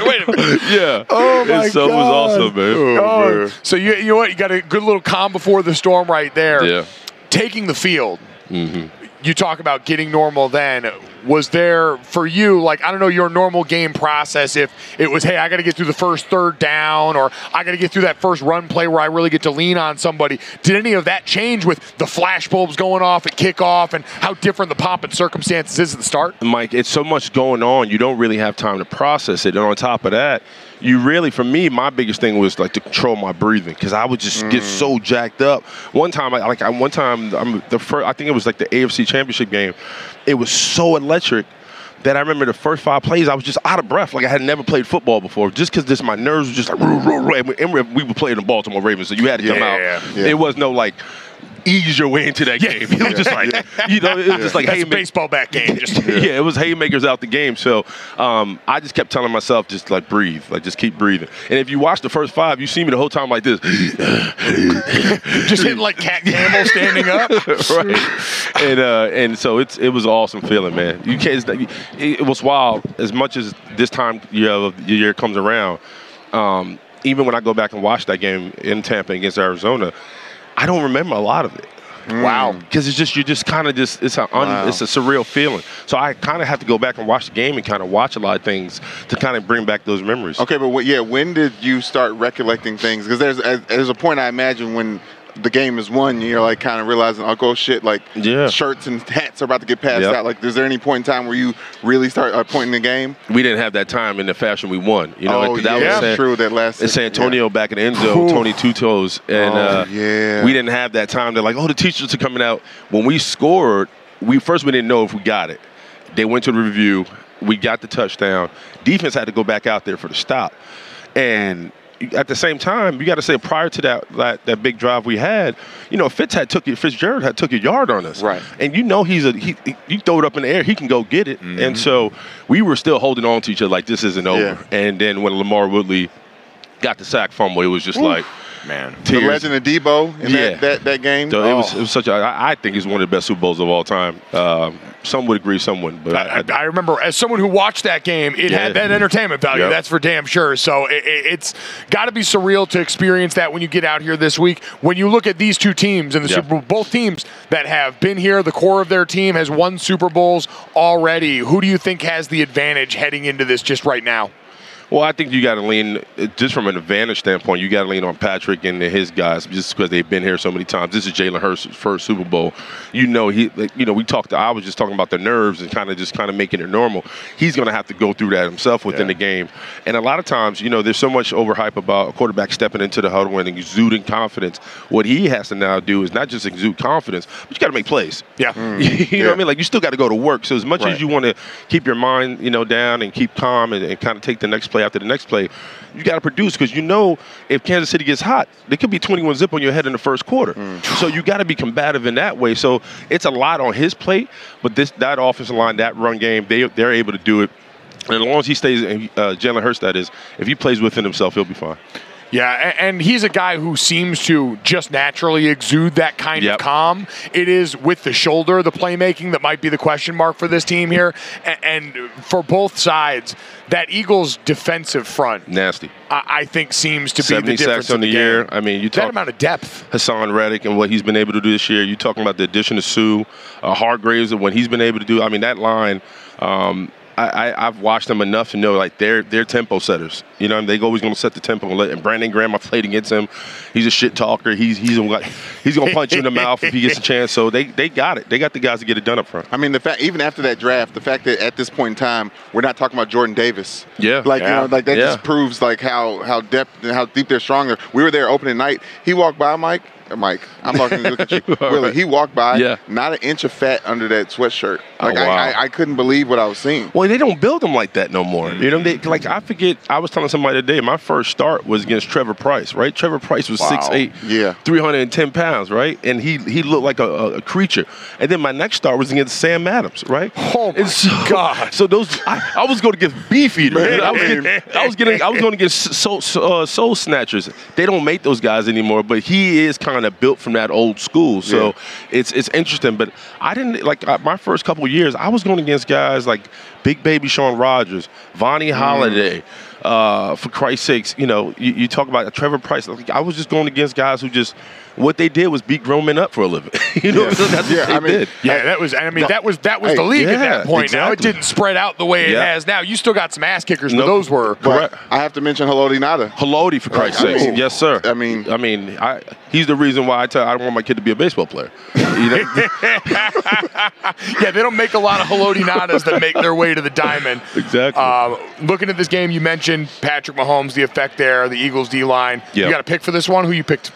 wait a minute. Yeah. Oh my so it was God. awesome, man. Oh, so you you know what? You got a good little calm before the storm right there. Yeah. Taking the field. Mm-hmm. You talk about getting normal. Then was there for you like I don't know your normal game process? If it was hey I got to get through the first third down or I got to get through that first run play where I really get to lean on somebody. Did any of that change with the flash bulbs going off at kickoff and how different the pomp and circumstances is at the start? Mike, it's so much going on. You don't really have time to process it. And on top of that, you really, for me, my biggest thing was like to control my breathing because I would just get mm. so jacked up. One time, I, like I, one time, I'm the first. I think it was like the AFC Championship game. It was so electric that I remember the first five plays, I was just out of breath, like I had never played football before, just because this my nerves were just like. "Roo, roo, roo." And we- and we were playing the Baltimore Ravens, so you had to come out. Yeah. Yeah. It was no like. Ease your way into that game. It was just like, you know, it was just like, hey, baseball back game. Just yeah. it was haymakers out the game. So um, I just kept telling myself, just like breathe, like just keep breathing. And if you watch the first five, you see me the whole time like this, just hitting like Cat Campbell standing up. right? And uh, and so it's it was an awesome feeling, man. You can't. It, it was wild. As much as this time you know, of the year comes around, um, even when I go back and watch that game in Tampa against Arizona, I don't remember a lot of it. Mm. Wow. Because it's just you just kind of just it's a un, Wow. it's a surreal feeling. So I kind of have to go back and watch the game and kind of watch a lot of things to kind of bring back those memories. Okay, but what, yeah, when did you start recollecting things? Because there's a- there's a point I imagine when the game is won, you're like kind of realizing, oh, go shit, like Yeah. shirts and hats are about to get passed Yep. out. Like, is there any point in time where you really start uh, pointing the game? We didn't have that time in the fashion we won. You know, oh, that yeah, was San, true. That last in Santonio back in the end zone, Tony Two Toes, and Oh, uh, yeah. we didn't have that time. They're like, oh, the teachers are coming out. When we scored, we first we didn't know if we got it. They went to the review. We got the touchdown. Defense had to go back out there for the stop, and at the same time, you got to say prior to that, that that big drive we had, you know, Fitz had took it, Fitzgerald had took a yard on us, Right. And you know he's a he, he you throw it up in the air, he can go get it, mm-hmm. and so we were still holding on to each other like this isn't over. Yeah. And then when LaMarr Woodley got the sack fumble, it was just like Man. The tears. legend of Deebo in Yeah. that, that, that game. So it was Oh. it was such a I I think it's one of the best Super Bowls of all time. Um, some would agree, some wouldn't, but I, I, I remember as someone who watched that game, it Yeah. had that entertainment value. Yep. That's for damn sure. So it, it, it's got to be surreal to experience that when you get out here this week. When you look at these two teams in the Yeah. Super Bowl, both teams that have been here, the core of their team has won Super Bowls already. Who do you think has the advantage heading into this just right now? Well, I think you got to lean just from an advantage standpoint. You got to lean on Patrick and his guys just because they've been here so many times. This is Jalen Hurts's first Super Bowl. You know he, like, you know, we talked. To, I was just talking about the nerves and kind of just kind of making it normal. He's going to have to go through that himself within the game. And a lot of times, you know, there's so much overhype about a quarterback stepping into the huddle and exuding confidence. What he has to now do is not just exude confidence, but you got to make plays. Yeah. Mm. you know what I mean? Like you still got to go to work. So as much Right. as you want to keep your mind, you know, down and keep calm and, and kind of take the next play after the next play, you got to produce because you know if Kansas City gets hot, there could be 21 zip on your head in the first quarter. So you got to be combative in that way. So it's a lot on his plate, but this that offensive line, that run game, they they're able to do it. And as long as he stays, uh, Jalen Hurts, that is, if he plays within himself, he'll be fine. Yeah, and he's a guy who seems to just naturally exude that kind Yep. of calm. It is with the shoulder, the playmaking that might be the question mark for this team here. And for both sides, that Eagles defensive front, Nasty. I I think, seems to be the difference sacks on the the year. I mean, you That talk amount of depth. Haason Reddick and what he's been able to do this year. You talking about the addition of Suh, uh, Hargraves, and what he's been able to do. I mean, that line. Um, I, I, I've watched them enough to know like they're they're tempo setters. You know, they're always going to set the tempo. And, let, and Brandon Graham, I played against him. He's a shit talker. He's he's gonna, he's going to punch you in the mouth if he gets a chance. So they they got it. They got the guys to get it done up front. I mean, the fact even after that draft, the fact that at this point in time we're not talking about Jordan Davis. Yeah. Like Yeah. you know, like that Yeah. just proves like how how depth and how deep they're stronger. We were there opening night. He walked by Mike. Mike. I'm looking, looking at you. Willie, he walked by, Yeah. not an inch of fat under that sweatshirt. Oh, Like wow. I, I, I couldn't believe what I was seeing. Well, they don't build them like that no more. You know, they, like I forget. I was telling somebody today. My first start was against Trevor Pryce. Right, Trevor Pryce was Wow. six eight, Yeah. three hundred and ten pounds. Right, and he he looked like a, a, a creature. And then my next start was against Sam Adams. Right. Oh my so, God. So those I, I was going to get beef eaters. man. I was getting, I was getting I was going to get soul, uh, soul snatchers. They don't make those guys anymore. But he is kind of built from that old school. So Yeah. it's it's interesting. But I didn't like my first couple of years. I was going against guys like Big Baby Shaun Rogers, Vonnie Mm. Holliday. Uh, for Christ's sakes, you know, you, you talk about Trevor Pryce. Like, I was just going against guys who just what they did was beat grown men up for a living. you know, Yeah. so that's Yeah, what they I mean, did. Yeah, that was. I mean, No. that was that was Hey, the league at that point. Now it didn't spread out the way it Yeah. has now. You still got some ass kickers, but those were. But I have to mention Haloti Ngata. Haloti, for Christ's sake. mean- yes, sir. I mean- I mean, I, he's the reason why I tell I don't want my kid to be a baseball player. You know? yeah, they don't make a lot of Haloti Ngatas that make their way to the diamond. exactly. Um, looking at this game, you mentioned Patrick Mahomes, the effect there, the Eagles D line. Yeah. You got a pick for this one? Who you picked?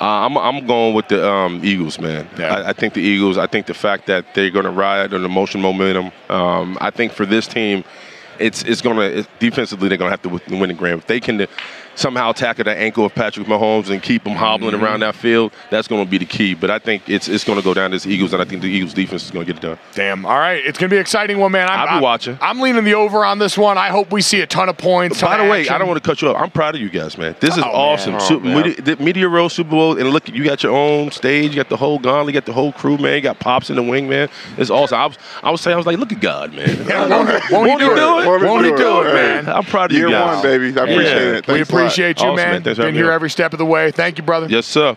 Uh, I'm, I'm going with the um, Eagles, man. Yeah. I, I think the Eagles. I think the fact that they're going to ride on emotion momentum. Um, I think for this team, it's it's going to defensively they're going to have to win the game. If they can somehow tackle the ankle of Patrick Mahomes and keep him hobbling Mm-hmm. around that field, that's going to be the key. But I think it's it's going to go down to the Eagles, and I think the Eagles defense is going to get it done. Damn. All right, it's going to be exciting one, man. I'm, I'll be I'm- watching. I'm leaning the over on this one. I hope we see a ton of points. By the of way, action. I don't want to cut you off. I'm proud of you guys, man. This is Oh, man. awesome. Oh, Super, man. Media, the Media Row Super Bowl, and look, you got your own stage. You got the whole gauntlet. You got the whole crew, man. You got pops in the wing, man. It's awesome. I was, I was saying, I was like, look at God, man. Yeah, won't, he- won't he do it? Won't he Won't he do do it? it, man? I'm proud of Year you guys. one, baby. I appreciate Yeah. it. we Thanks a lot. Appreciate you, Awesome, man. Been here every step of the way. Thank you, brother. Yes, sir.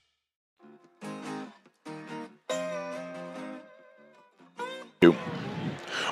you.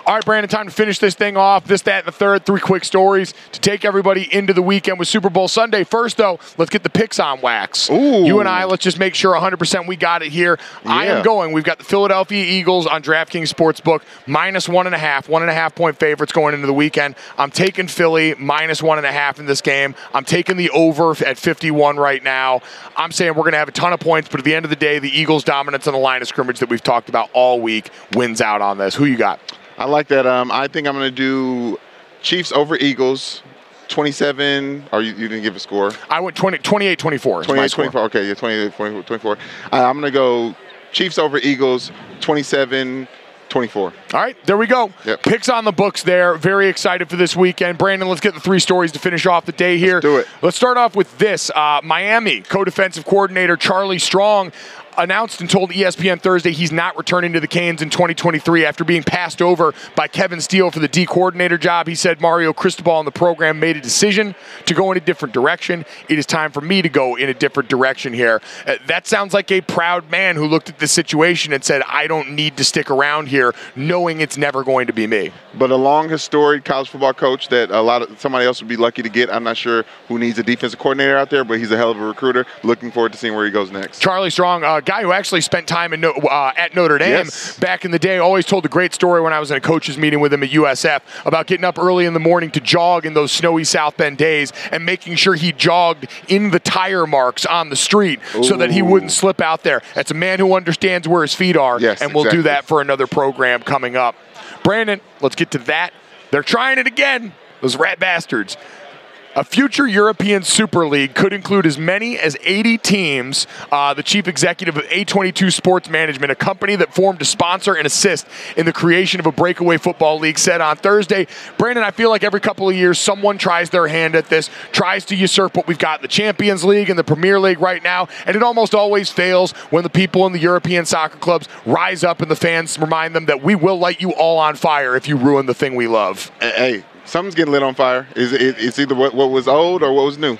All right, Brandon, time to finish this thing off. This, that, and the third. Three quick stories to take everybody into the weekend with Super Bowl Sunday. First, though, let's get the picks on wax. Ooh. You and I, let's just make sure 100% we got it here. I am going. We've got the Philadelphia Eagles on DraftKings Sportsbook, minus one and a half, one and a half point favorites going into the weekend. I'm taking Philly, minus one and a half in this game. I'm taking the over at 51 right now. I'm saying we're going to have a ton of points, but at the end of the day, the Eagles' dominance on the line of scrimmage that we've talked about all week wins out on this. Who you got? I like that. Um, I think I'm going to do Chiefs over Eagles, 27. Or you, you didn't give a score? I went 20, 28 24. 28 24. Okay, yeah, 28 24. 24. Uh, I'm going to go Chiefs over Eagles, 27 24. All right, there we go. Yep. Picks on the books there. Very excited for this weekend. Brandon, let's get the three stories to finish off the day here. do it. Let's start off with this. Uh, Miami co-defensive coordinator Charlie Strong announced and told ESPN Thursday he's not returning to the Canes in 2023 after being passed over by Kevin Steele for the D coordinator job. He said Mario Cristobal and the program made a decision to go in a different direction. It is time for me to go in a different direction here. Uh, that sounds like a proud man who looked at the situation and said, I don't need to stick around here, knowing it's never going to be me. But a long, historic college football coach that a lot of somebody else would be lucky to get. I'm not sure who needs a defensive coordinator out there, but he's a hell of a recruiter. Looking forward to seeing where he goes next. Charlie Strong, a guy who actually spent time in, uh, at Notre Dame Yes. back in the day, always told a great story when I was in a coaches meeting with him at USF about getting up early in the morning to jog in those snowy South Bend days and making sure he jogged in the tire marks on the street so that he wouldn't slip out there. That's a man who understands where his feet are, Yes, and we'll do that for another program coming up. Brandon, let's get to that. They're trying it again. Those rat bastards. A future European Super League could include as many as 80 teams. Uh, the chief executive of A22 Sports Management, a company that formed to sponsor and assist in the creation of a breakaway football league, said on Thursday, Brandon, I feel like every couple of years someone tries their hand at this, tries to usurp what we've got in the Champions League and the Premier League right now, and it almost always fails when the people in the European soccer clubs rise up and the fans remind them that we will light you all on fire if you ruin the thing we love. Hey, something's getting lit on fire. Is it, it's either what, what was old or what was new.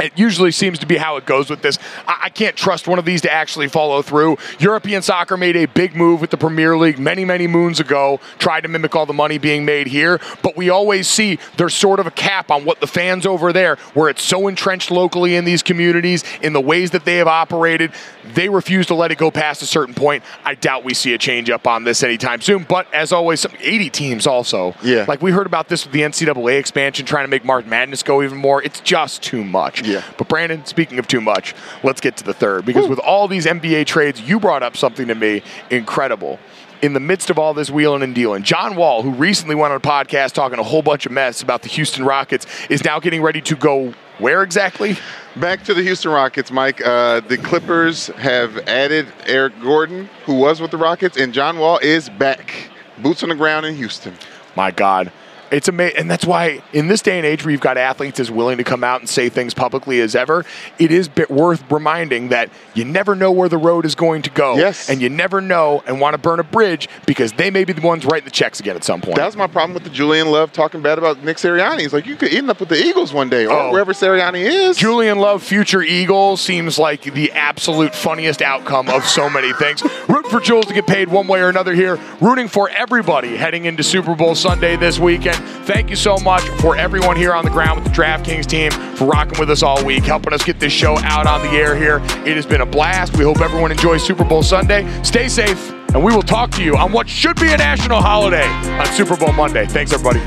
It usually seems to be how it goes with this. I, I can't trust one of these to actually follow through. European soccer made a big move with the Premier League many, many moons ago, tried to mimic all the money being made here, but we always see there's sort of a cap on what the fans over there, where it's so entrenched locally in these communities, in the ways that they have operated, they refuse to let it go past a certain point. I doubt we see a change up on this anytime soon, but as always, some 80 teams also. Yeah. Like we heard about this with the NCAA expansion, trying to make March Madness go even more. It's just too much. Yeah. But Brandon, speaking of too much, let's get to the third because with all these NBA trades, you brought up something to me incredible. In the midst of all this wheeling and dealing, John Wall, who recently went on a podcast talking a whole bunch of mess about the Houston Rockets, is now getting ready to go where exactly? Back to the Houston Rockets, Mike. Uh, the Clippers have added Eric Gordon, who was with the Rockets, and John Wall is back. Boots on the ground in Houston. My God. It's amazing. And that's why, in this day and age where you've got athletes as willing to come out and say things publicly as ever, it is bit worth reminding that you never know where the road is going to go. Yes. And you never know and want to burn a bridge because they may be the ones writing the checks again at some point. That was my problem with the Julian Love talking bad about Nick Sirianni. He's like, you could end up with the Eagles one day, or Oh. wherever Sirianni is. Julian Love, future Eagle, seems like the absolute funniest outcome of so many things. Root for Jules to get paid one way or another here. Rooting for everybody heading into Super Bowl Sunday this weekend. Thank you so much for everyone here on the ground with the DraftKings team for rocking with us all week, helping us get this show out on the air here. It has been a blast. We hope everyone enjoys Super Bowl Sunday. Stay safe, and we will talk to you on what should be a national holiday on Super Bowl Monday. Thanks, everybody.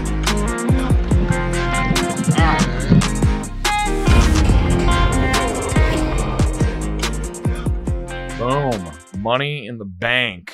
Boom. Money in the bank.